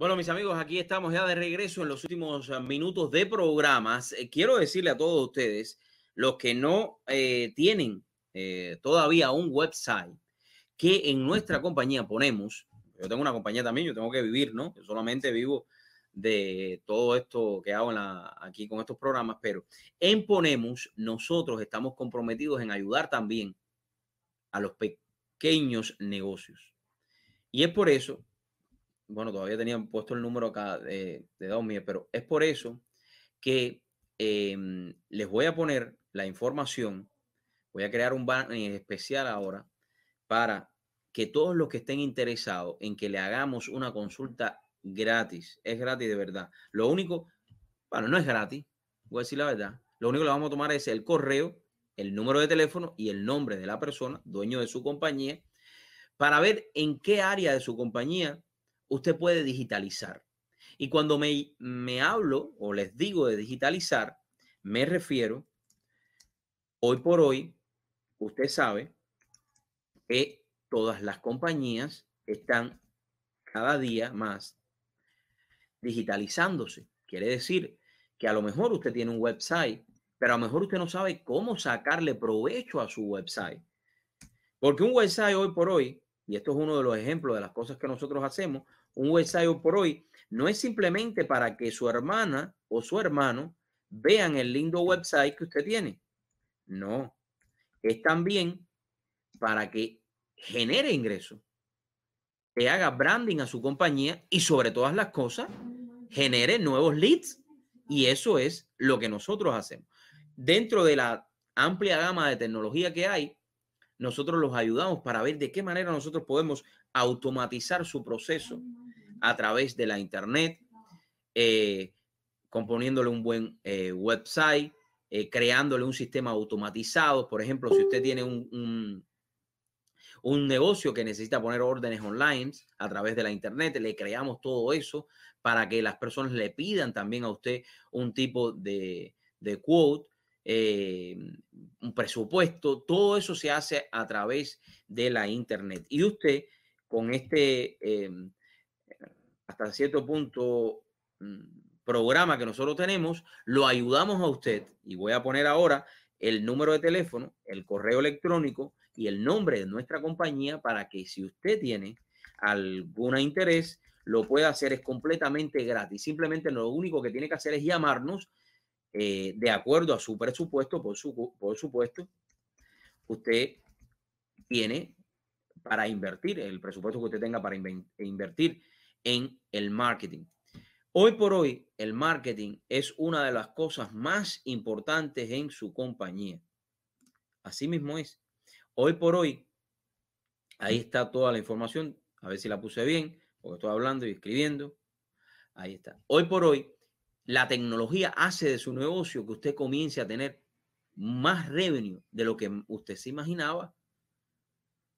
Bueno, mis amigos, aquí estamos ya de regreso en los últimos eh, minutos de programas. Eh, quiero decirle a todos ustedes, los que no eh, tienen todavía un website, que en nuestra compañía ponemos, yo tengo una compañía también, yo tengo que vivir, ¿no? Yo solamente vivo de todo esto que hago aquí con estos programas, pero en Ponemos nosotros estamos comprometidos en ayudar también a los pequeños negocios. Y es por eso bueno, todavía tenían puesto el número acá de, de pero es por eso que em, les voy a poner la información. Voy a crear un banner especial ahora para que todos los que estén interesados en que le hagamos una consulta gratis, es gratis de verdad. Lo único, bueno, no es gratis, voy a decir la verdad. Lo único que le vamos a tomar es el correo, el número de teléfono y el nombre de la persona, dueño de su compañía, para ver en qué área de su compañía usted puede digitalizar. Y cuando me, me hablo o les digo de digitalizar, me refiero, hoy por hoy, usted sabe que todas las compañías están cada día más digitalizándose. Quiere decir que a lo mejor usted tiene un website, pero a lo mejor usted no sabe cómo sacarle provecho a su website. Porque un website hoy por hoy, y esto es uno de los ejemplos de las cosas que nosotros hacemos, un website por hoy no es simplemente para que su hermana o su hermano vean el lindo website que usted tiene. No, es también para que genere ingresos, que haga branding a su compañía y sobre todas las cosas, genere nuevos leads. Y eso es lo que nosotros hacemos. Dentro de la amplia gama de tecnología que hay, nosotros los ayudamos para ver de qué manera nosotros podemos automatizar su proceso a través de la Internet, eh, componiéndole un buen eh, website, eh, creándole un sistema automatizado. Por ejemplo, si usted tiene un, un, negocio que necesita poner órdenes online a través de la Internet, le creamos todo eso para que las personas le pidan también a usted un tipo de, de quote un presupuesto, todo eso se hace a través de la Internet. Y usted con este, em, hasta cierto punto, mm, programa que nosotros tenemos, lo ayudamos a usted. Y voy a poner ahora el número de teléfono, el correo electrónico y el nombre de nuestra compañía para que si usted tiene algún interés, lo pueda hacer. Es completamente gratis. Simplemente lo único que tiene que hacer es llamarnos eh, de acuerdo a su presupuesto, por, su, por supuesto, usted tiene para invertir, el presupuesto que usted tenga para invertir en el marketing. Hoy por hoy, el marketing es una de las cosas más importantes en su compañía. Así mismo es. Hoy por hoy, ahí está toda la información. A ver si la puse bien, porque estoy hablando y escribiendo. Ahí está. Hoy por hoy, la tecnología hace de su negocio que usted comience a tener más revenue de lo que usted se imaginaba.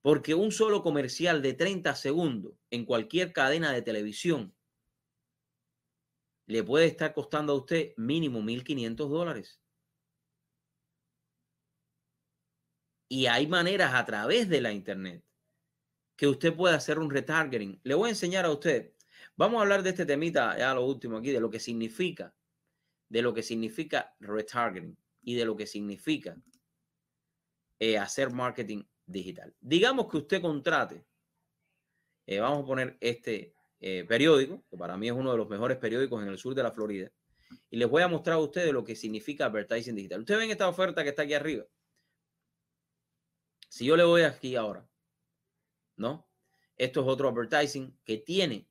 Porque un solo comercial de 30 segundos en cualquier cadena de televisión le puede estar costando a usted mínimo 1.500 dólares. Y hay maneras a través de la Internet que usted puede hacer un retargeting. Le voy a enseñar a usted Vamos a hablar de este temita, ya lo último aquí, de lo que significa, de lo que significa retargeting y de lo que significa eh, hacer marketing digital. Digamos que usted contrate, eh, vamos a poner este eh, periódico, que para mí es uno de los mejores periódicos en el sur de la Florida, y les voy a mostrar a ustedes lo que significa advertising digital. Ustedes ven esta oferta que está aquí arriba. Si yo le voy aquí ahora, ¿no? Esto es otro advertising que tiene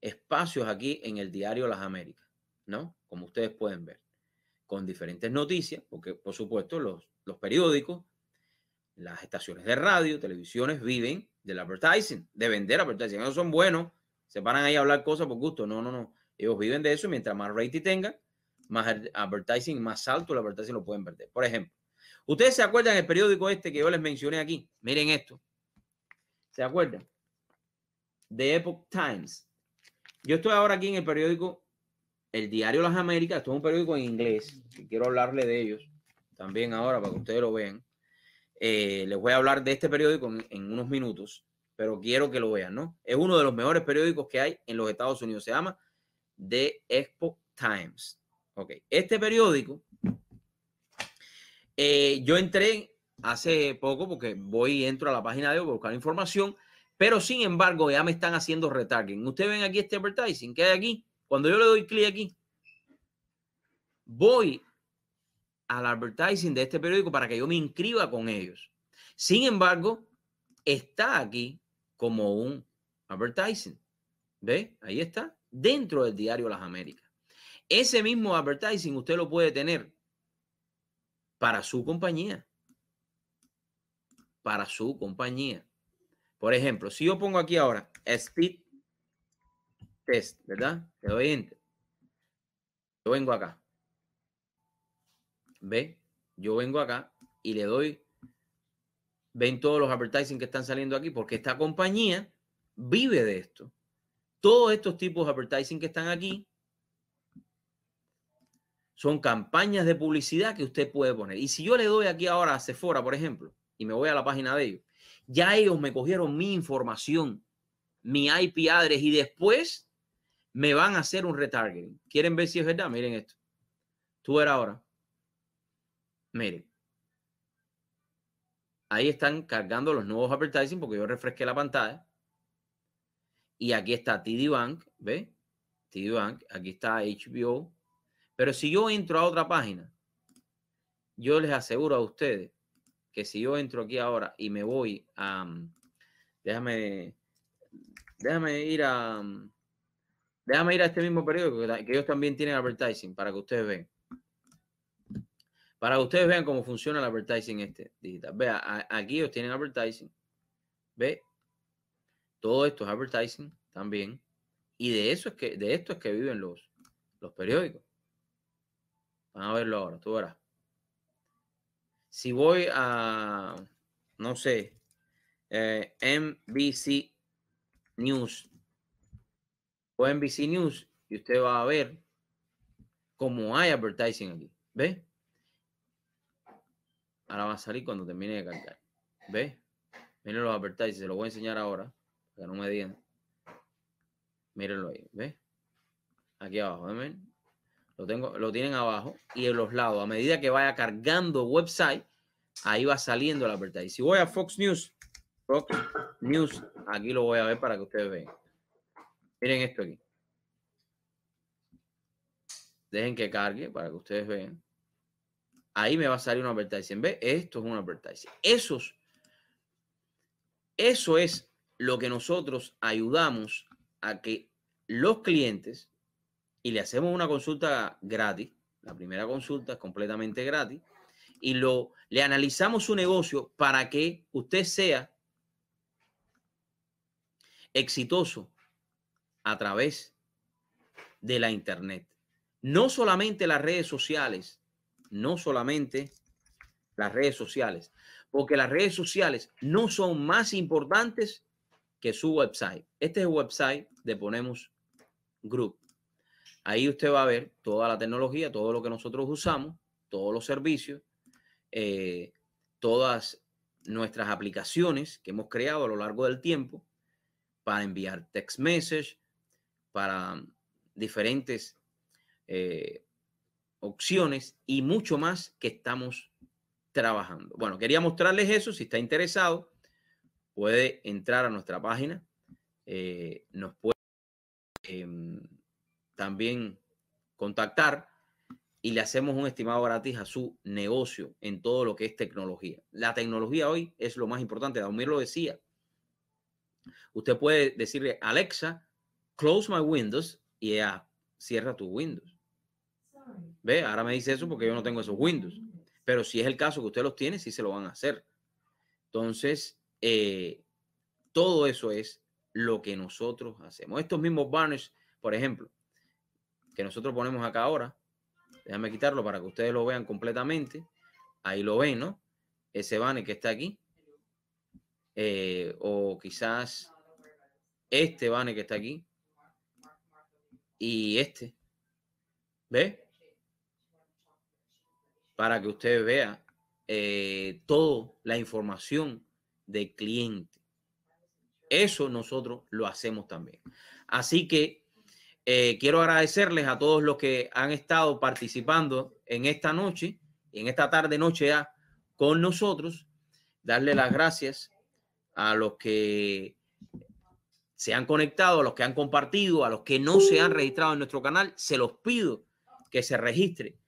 espacios aquí en el diario Las Américas, ¿no? Como ustedes pueden ver, con diferentes noticias, porque por supuesto los, los periódicos, las estaciones de radio, televisiones viven del advertising, de vender advertising. Ellos son buenos, se paran ahí a hablar cosas por gusto. No, no, no. Ellos viven de eso mientras más rating tengan, más advertising, más alto el advertising lo pueden vender. Por ejemplo, ustedes se acuerdan del periódico este que yo les mencioné aquí. Miren esto. ¿Se acuerdan? The Epoch Times. Yo estoy ahora aquí en el periódico El Diario Las Américas. Esto es un periódico en inglés. quiero hablarle de ellos también ahora para que ustedes lo vean. Eh, les voy a hablar de este periódico en, unos minutos. pero quiero que lo vean, ¿no? Es uno de los mejores periódicos que hay en los Estados Unidos. Se llama The Expo Times. Ok, este periódico, eh, yo entré hace poco porque voy y entro a la página de ellos a buscar información, pero sin embargo ya me están haciendo retargeting. Ustedes ven aquí este advertising que hay aquí. Cuando yo le doy clic aquí, voy al advertising de este periódico para que yo me inscriba con ellos. Sin embargo, está aquí como un advertising. ¿Ve? Ahí está, dentro del diario Las Américas. Ese mismo advertising usted lo puede tener para su compañía. Para su compañía. Por ejemplo, si yo pongo aquí ahora speed test, ¿verdad? Le doy enter. Yo vengo acá. ¿Ve? Yo vengo acá y le doy, ven todos los advertising que están saliendo aquí, porque esta compañía vive de esto. Todos estos tipos de advertising que están aquí son campañas de publicidad que usted puede poner. Y si yo le doy aquí ahora a Sephora, por ejemplo, y me voy a la página de ellos, ya ellos me cogieron mi información, mi IP address y después me van a hacer un retargeting. ¿Quieren ver si es verdad? Miren esto. Tú verás ahora. Miren. Ahí están cargando los nuevos advertising porque yo refresqué la pantalla. Y aquí está TD Bank, ¿ve? TD Bank, aquí está HBO. Pero si yo entro a otra página, yo les aseguro a ustedes que si yo entro aquí ahora y me voy a... Déjame, déjame ir a... Déjame ir a este mismo periódico que, ellos también tienen advertising para que ustedes vean. Para que ustedes vean cómo funciona el advertising este digital. Vea, aquí ellos tienen advertising. Ve, todo esto es advertising también. Y de eso es que, de esto es que viven los, los periódicos. Van a verlo ahora, tú verás. Si voy a, no sé, eh, NBC News o NBC News y usted va a ver cómo hay advertising aquí. ¿Ve? Ahora va a salir cuando termine de cargar. ¿Ve? Miren los advertising, se los voy a enseñar ahora, que no me digan. Mírenlo ahí, ¿ve? Aquí abajo, ¿ven? Lo, tengo, lo tienen abajo y en los lados, a medida que vaya cargando website, ahí va saliendo el advertising. Si voy a Fox News, Fox News, aquí lo voy a ver para que ustedes vean. Miren esto aquí. Dejen que cargue para que ustedes vean. Ahí me va a salir un advertising. ¿Ve? Esto es un advertising. Esos, eso es lo que nosotros ayudamos a que los clientes, y le hacemos una consulta gratis, la primera consulta es completamente gratis, y lo, le analizamos su negocio para que usted sea exitoso a través de la Internet. No solamente las redes sociales, no solamente las redes sociales, porque las redes sociales no son más importantes que su website. Este es el website de Ponemos Group. Ahí usted va a ver toda la tecnología, todo lo que nosotros usamos, todos los servicios, eh, todas nuestras aplicaciones que hemos creado a lo largo del tiempo para enviar text message, para diferentes eh, opciones y mucho más que estamos trabajando. Bueno, quería mostrarles eso. Si está interesado, puede entrar a nuestra página. Eh, nos puede em, también contactar y le hacemos un estimado gratis a su negocio en todo lo que es tecnología. La tecnología hoy es lo más importante. Daumir lo decía. Usted puede decirle, Alexa, close my windows y ella cierra tu Windows. Ve, ahora me dice eso porque yo no tengo esos Windows. Pero si es el caso que usted los tiene, sí se lo van a hacer. Entonces, eh, todo eso es lo que nosotros hacemos. Estos mismos banners, por ejemplo, que nosotros ponemos acá ahora, déjame quitarlo para que ustedes lo vean completamente. Ahí lo ven, ¿no? Ese banner que está aquí. Eh, o quizás este banner que está aquí y este. ¿Ve? Para que usted vea eh, toda la información del cliente. Eso nosotros lo hacemos también. Así que eh, quiero agradecerles a todos los que han estado participando en esta noche, en esta tarde noche ya con nosotros, darle las gracias a los que se han conectado, a los que han compartido, a los que no se han registrado en nuestro canal, se los pido que se registre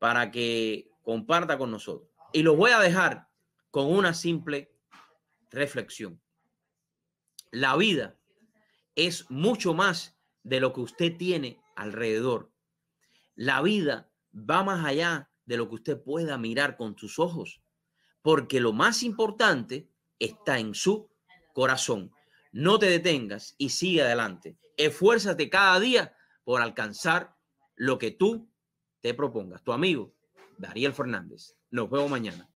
para que comparta con nosotros. Y los voy a dejar con una simple reflexión. La vida es mucho más de lo que usted tiene alrededor. La vida va más allá de lo que usted pueda mirar con sus ojos, porque lo más importante está en su corazón. No te detengas y sigue adelante. Esfuérzate cada día por alcanzar lo que tú te propongas. Tu amigo, Dariel Fernández. Nos vemos mañana.